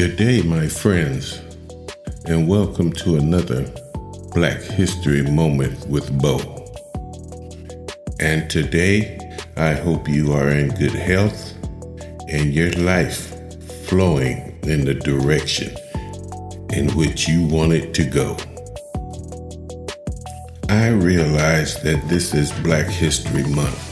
Good day, my friends, and welcome to another Black History Moment with Bo. And today, I hope you are in good health and your life flowing in the direction in which you want it to go. I realize that this is Black History Month.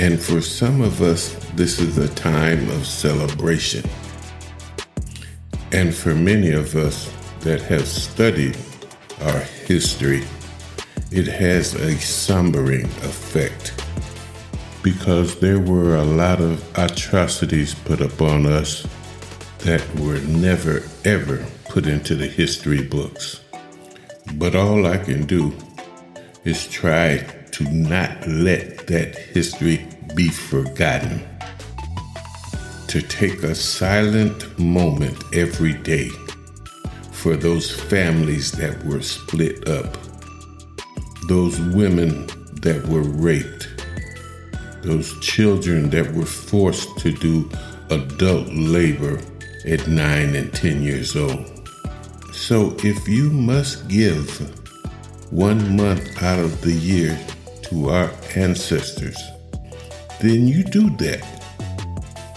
And for some of us, this is a time of celebration. And for many of us that have studied our history, it has a sombering effect because there were a lot of atrocities put upon us that were never ever put into the history books. But all I can do is try to not let that history be forgotten. To take a silent moment every day for those families that were split up, those women that were raped, those children that were forced to do adult labor at 9 and 10 years old. So if you must give one month out of the year to our ancestors, then you do that.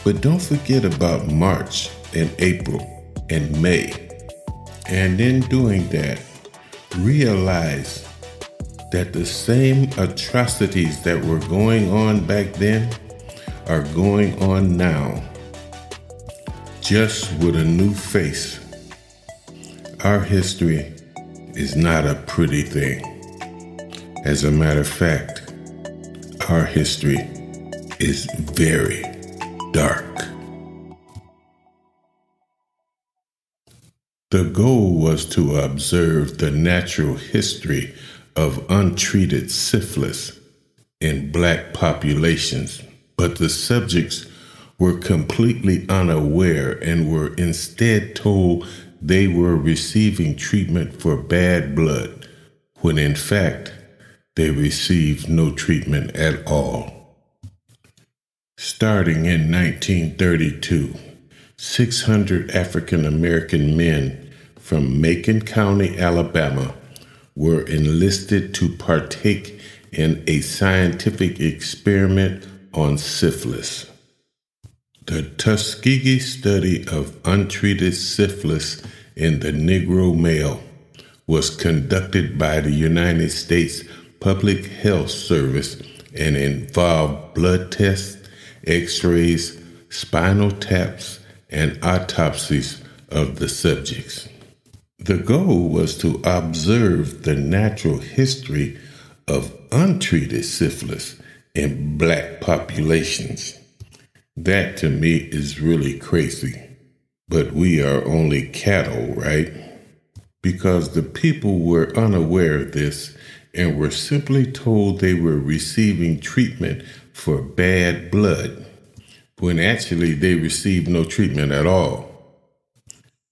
But don't forget about March and April and May. And in doing that, realize that the same atrocities that were going on back then are going on now, just with a new face. Our history is not a pretty thing. As a matter of fact, our history is very dark. The goal was to observe the natural history of untreated syphilis in black populations, but the subjects were completely unaware and were instead told they were receiving treatment for bad blood, when in fact they received no treatment at all. Starting in 1932, 600 African American men from Macon County, Alabama, were enlisted to partake in a scientific experiment on syphilis. The Tuskegee study of untreated syphilis in the Negro male was conducted by the United States Public Health Service and involved blood tests x rays, spinal taps, and autopsies of the subjects. The goal was to observe the natural history of untreated syphilis in black populations. That to me is really crazy. But we are only cattle, right? Because the people were unaware of this and were simply told they were receiving treatment for bad blood, when actually they received no treatment at all.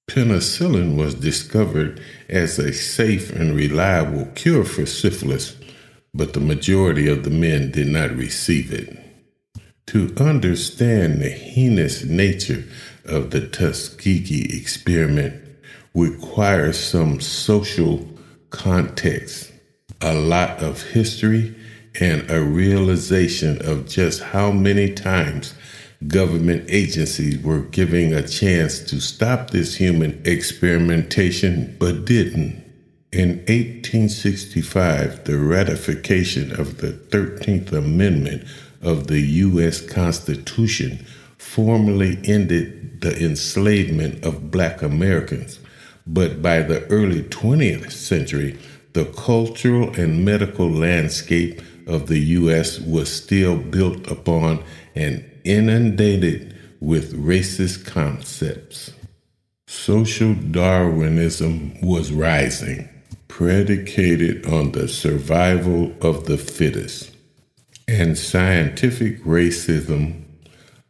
Penicillin was discovered as a safe and reliable cure for syphilis, but the majority of the men did not receive it. To understand the heinous nature of the Tuskegee experiment requires some social context, a lot of history, and a realization of just how many times government agencies were giving a chance to stop this human experimentation but didn't. In 1865, the ratification of the 13th Amendment of the U.S. Constitution formally ended the enslavement of black Americans. But by the early 20th century, the cultural and medical landscape of the U.S. was still built upon and inundated with racist concepts. Social Darwinism was rising, predicated on the survival of the fittest, and scientific racism,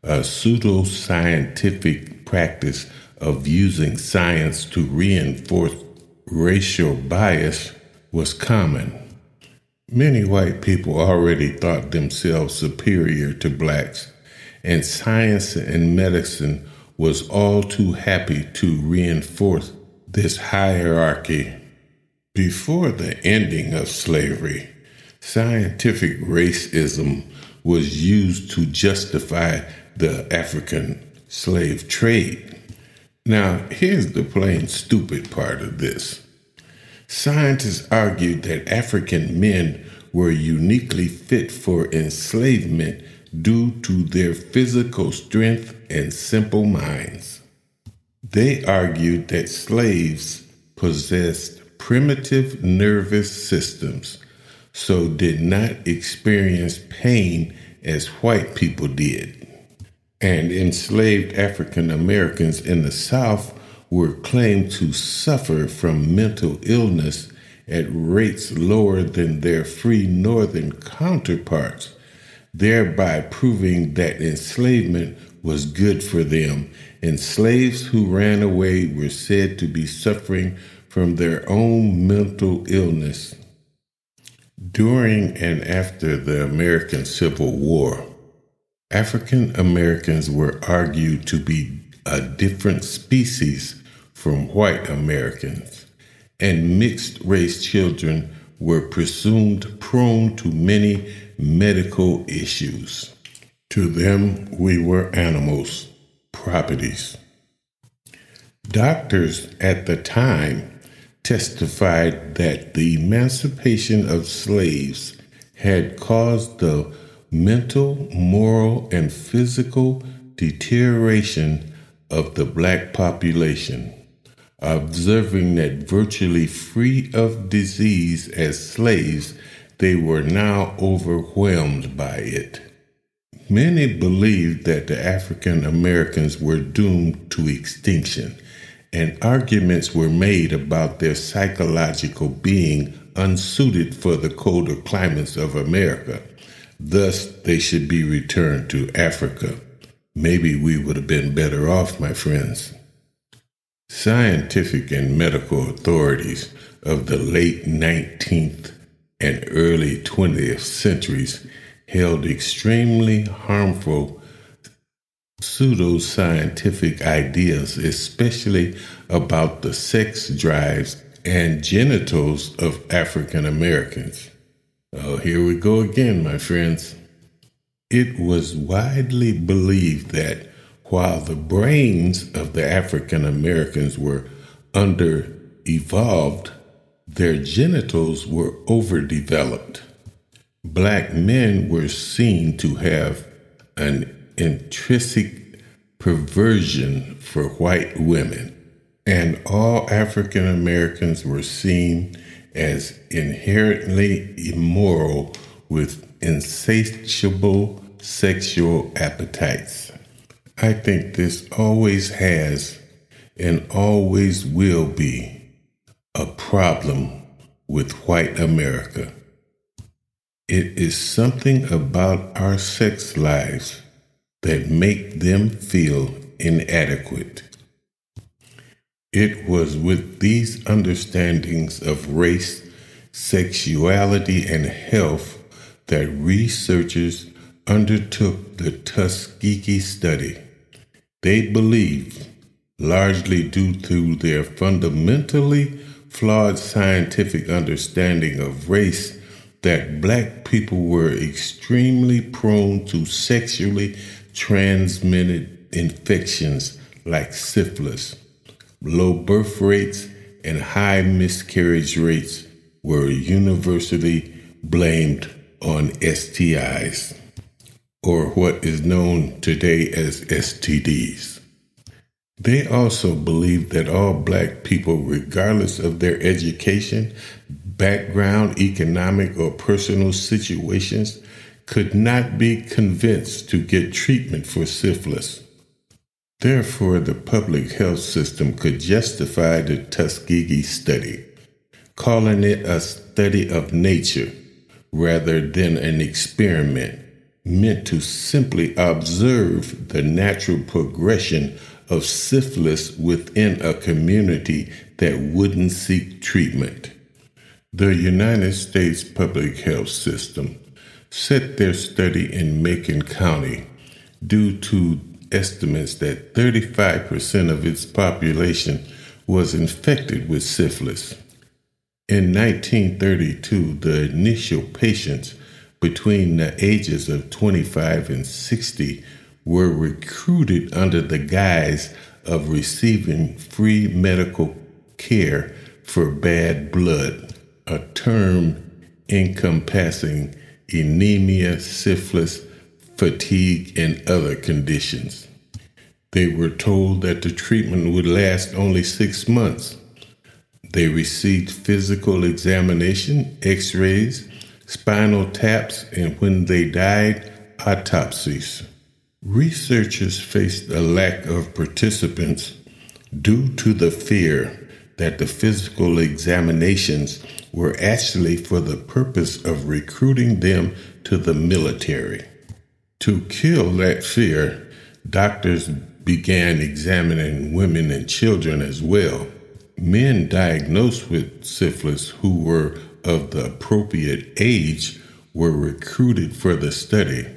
a pseudoscientific practice of using science to reinforce racial bias, was common. Many white people already thought themselves superior to blacks and science and medicine was all too happy to reinforce this hierarchy. Before the ending of slavery, scientific racism was used to justify the African slave trade. Now, here's the plain stupid part of this. Scientists argued that African men were uniquely fit for enslavement due to their physical strength and simple minds. They argued that slaves possessed primitive nervous systems, so did not experience pain as white people did and enslaved African Americans in the South were claimed to suffer from mental illness at rates lower than their free Northern counterparts, thereby proving that enslavement was good for them, and slaves who ran away were said to be suffering from their own mental illness. During and after the American Civil War, African Americans were argued to be a different species from white Americans, and mixed race children were presumed prone to many medical issues. To them, we were animals, properties. Doctors at the time testified that the emancipation of slaves had caused the mental, moral, and physical deterioration of the black population, observing that virtually free of disease as slaves, they were now overwhelmed by it. Many believed that the African Americans were doomed to extinction, and arguments were made about their psychological being unsuited for the colder climates of America Thus, they should be returned to Africa. Maybe we would have been better off, my friends. Scientific and medical authorities of the late 19th and early 20th centuries held extremely harmful pseudoscientific ideas, especially about the sex drives and genitals of African Americans. Oh, here we go again, my friends. It was widely believed that while the brains of the African Americans were under evolved, their genitals were overdeveloped. Black men were seen to have an intrinsic perversion for white women, and all African Americans were seen as inherently immoral with insatiable sexual appetites. I think this always has and always will be a problem with white America. It is something about our sex lives that make them feel inadequate. It was with these understandings of race, sexuality, and health that researchers undertook the Tuskegee study. They believed, largely due to their fundamentally flawed scientific understanding of race, that black people were extremely prone to sexually transmitted infections like syphilis. Low birth rates and high miscarriage rates were universally blamed on STIs, or what is known today as STDs. They also believed that all black people, regardless of their education, background, economic, or personal situations, could not be convinced to get treatment for syphilis Therefore, the public health system could justify the Tuskegee study, calling it a study of nature rather than an experiment meant to simply observe the natural progression of syphilis within a community that wouldn't seek treatment. The United States public health system set their study in Macon County due to estimates that 35% of its population was infected with syphilis. In 1932, the initial patients between the ages of 25 and 60 were recruited under the guise of receiving free medical care for bad blood, a term encompassing anemia, syphilis, fatigue, and other conditions. They were told that the treatment would last only six months. They received physical examination, x rays, spinal taps, and when they died, autopsies. Researchers faced a lack of participants due to the fear that the physical examinations were actually for the purpose of recruiting them to the military. To kill that fear, doctors began examining women and children as well. Men diagnosed with syphilis who were of the appropriate age were recruited for the study,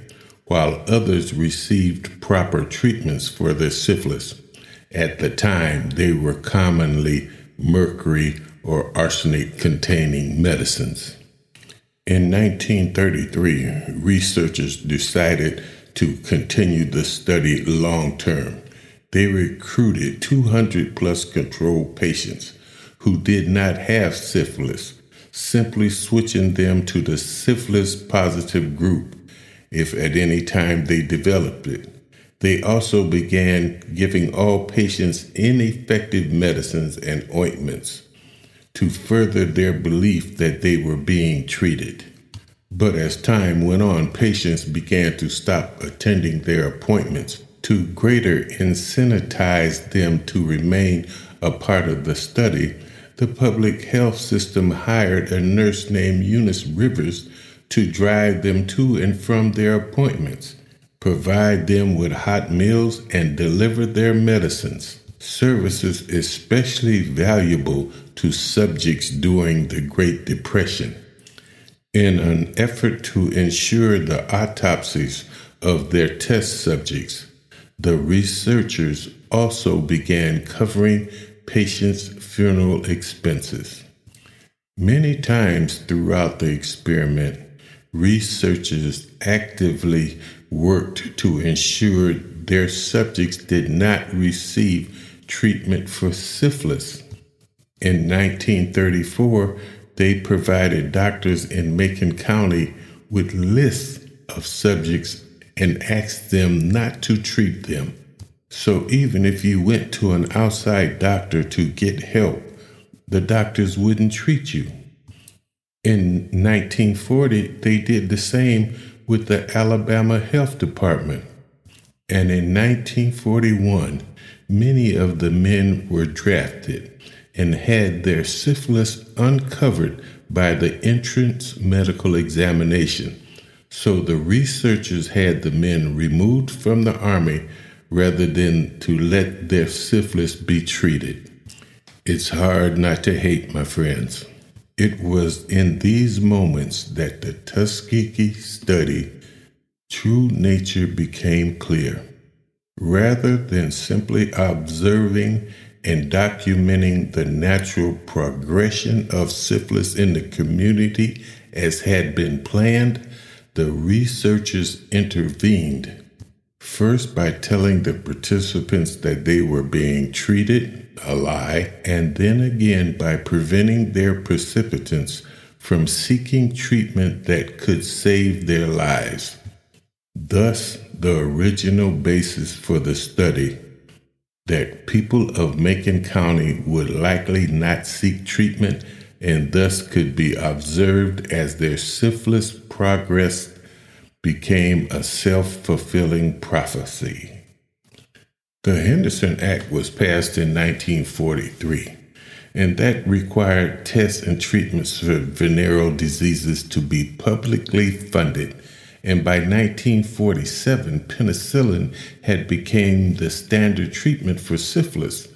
while others received proper treatments for their syphilis. At the time, they were commonly mercury or arsenic containing medicines. In 1933, researchers decided to continue the study long term. They recruited 200 plus control patients who did not have syphilis, simply switching them to the syphilis positive group if at any time they developed it. They also began giving all patients ineffective medicines and ointments to further their belief that they were being treated. But as time went on, patients began to stop attending their appointments to greater incentivize them to remain a part of the study. The public health system hired a nurse named Eunice Rivers to drive them to and from their appointments, provide them with hot meals, and deliver their medicines. Services especially valuable to subjects during the Great Depression in an effort to ensure the autopsies of their test subjects, the researchers also began covering patients' funeral expenses. Many times throughout the experiment, researchers actively worked to ensure their subjects did not receive treatment for syphilis. In 1934, they provided doctors in Macon County with lists of subjects and asked them not to treat them. So even if you went to an outside doctor to get help, the doctors wouldn't treat you. In 1940, they did the same with the Alabama Health Department. And in 1941, many of the men were drafted and had their syphilis uncovered by the entrance medical examination. So the researchers had the men removed from the army rather than to let their syphilis be treated. It's hard not to hate, my friends. It was in these moments that the Tuskegee study, true nature, became clear. Rather than simply observing and documenting the natural progression of syphilis in the community as had been planned, the researchers intervened. First, by telling the participants that they were being treated, a lie, and then again by preventing their participants from seeking treatment that could save their lives. Thus, the original basis for the study that people of Macon County would likely not seek treatment and thus could be observed as their syphilis progress became a self fulfilling prophecy. The Henderson Act was passed in 1943, and that required tests and treatments for venereal diseases to be publicly funded and by 1947 penicillin had become the standard treatment for syphilis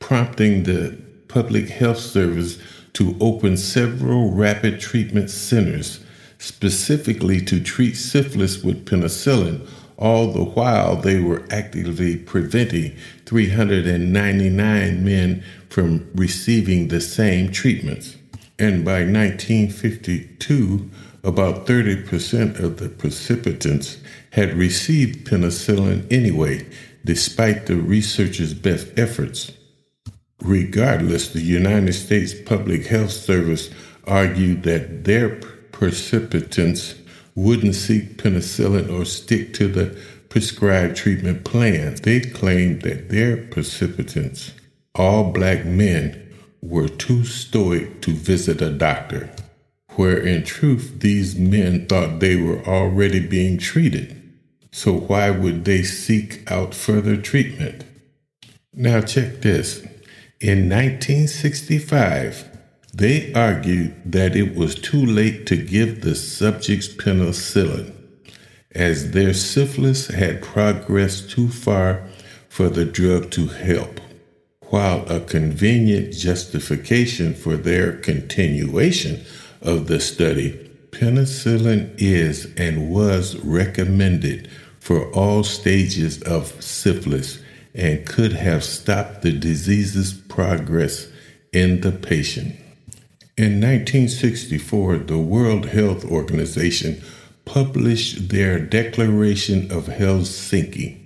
prompting the public health service to open several rapid treatment centers specifically to treat syphilis with penicillin all the while they were actively preventing 399 men from receiving the same treatments. And by 1952, about 30% of the precipitants had received penicillin anyway, despite the researchers' best efforts. Regardless, the United States Public Health Service argued that their participants wouldn't seek penicillin or stick to the prescribed treatment plan. They claimed that their precipitants, all black men, were too stoic to visit a doctor, where in truth these men thought they were already being treated. So why would they seek out further treatment? Now check this. In 1965, they argued that it was too late to give the subjects penicillin, as their syphilis had progressed too far for the drug to help, while a convenient justification for their continuation of the study, penicillin is and was recommended for all stages of syphilis and could have stopped the disease's progress in the patient. In 1964, the World Health Organization published their Declaration of Helsinki.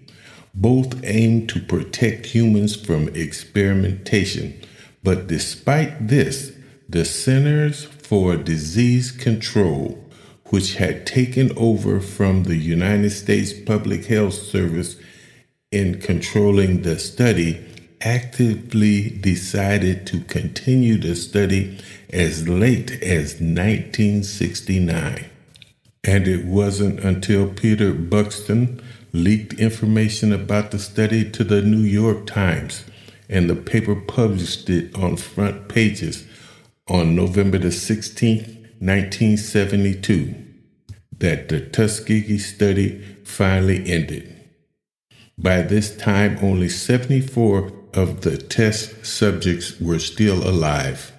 Both aimed to protect humans from experimentation, but despite this, the Centers for Disease Control, which had taken over from the United States Public Health Service in controlling the study, actively decided to continue the study as late as 1969. And it wasn't until Peter Buxton leaked information about the study to the New York Times and the paper published it on front pages on November the 16th, 1972, that the Tuskegee study finally ended. By this time, only 74 of the test subjects were still alive.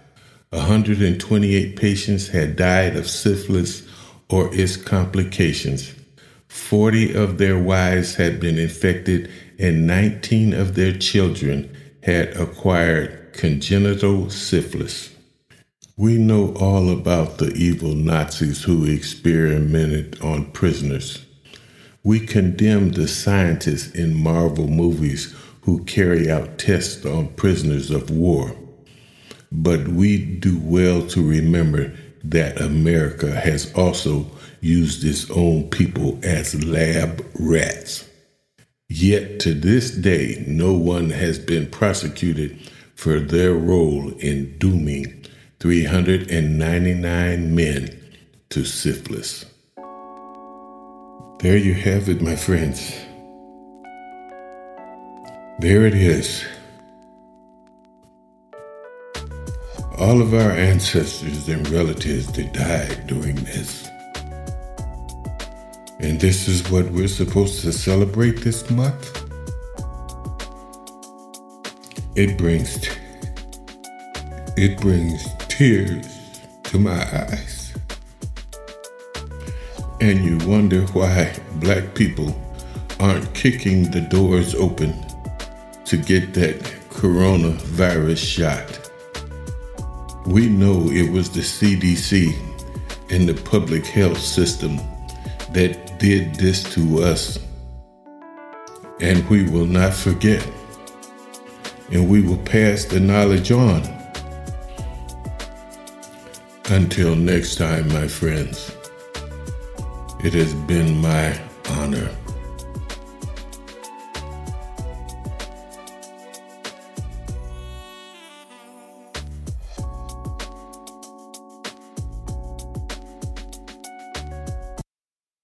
128 patients had died of syphilis or its complications. 40 of their wives had been infected, and 19 of their children had acquired congenital syphilis. We know all about the evil Nazis who experimented on prisoners. We condemn the scientists in Marvel movies who carry out tests on prisoners of war. But we do well to remember that America has also used its own people as lab rats. Yet to this day, no one has been prosecuted for their role in dooming 399 men to syphilis. There you have it, my friends. There it is. All of our ancestors and relatives that died during this. And this is what we're supposed to celebrate this month? It brings it brings tears to my eyes. And you wonder why black people aren't kicking the doors open to get that coronavirus shot. We know it was the CDC and the public health system that did this to us. And we will not forget. And we will pass the knowledge on. Until next time, my friends, it has been my honor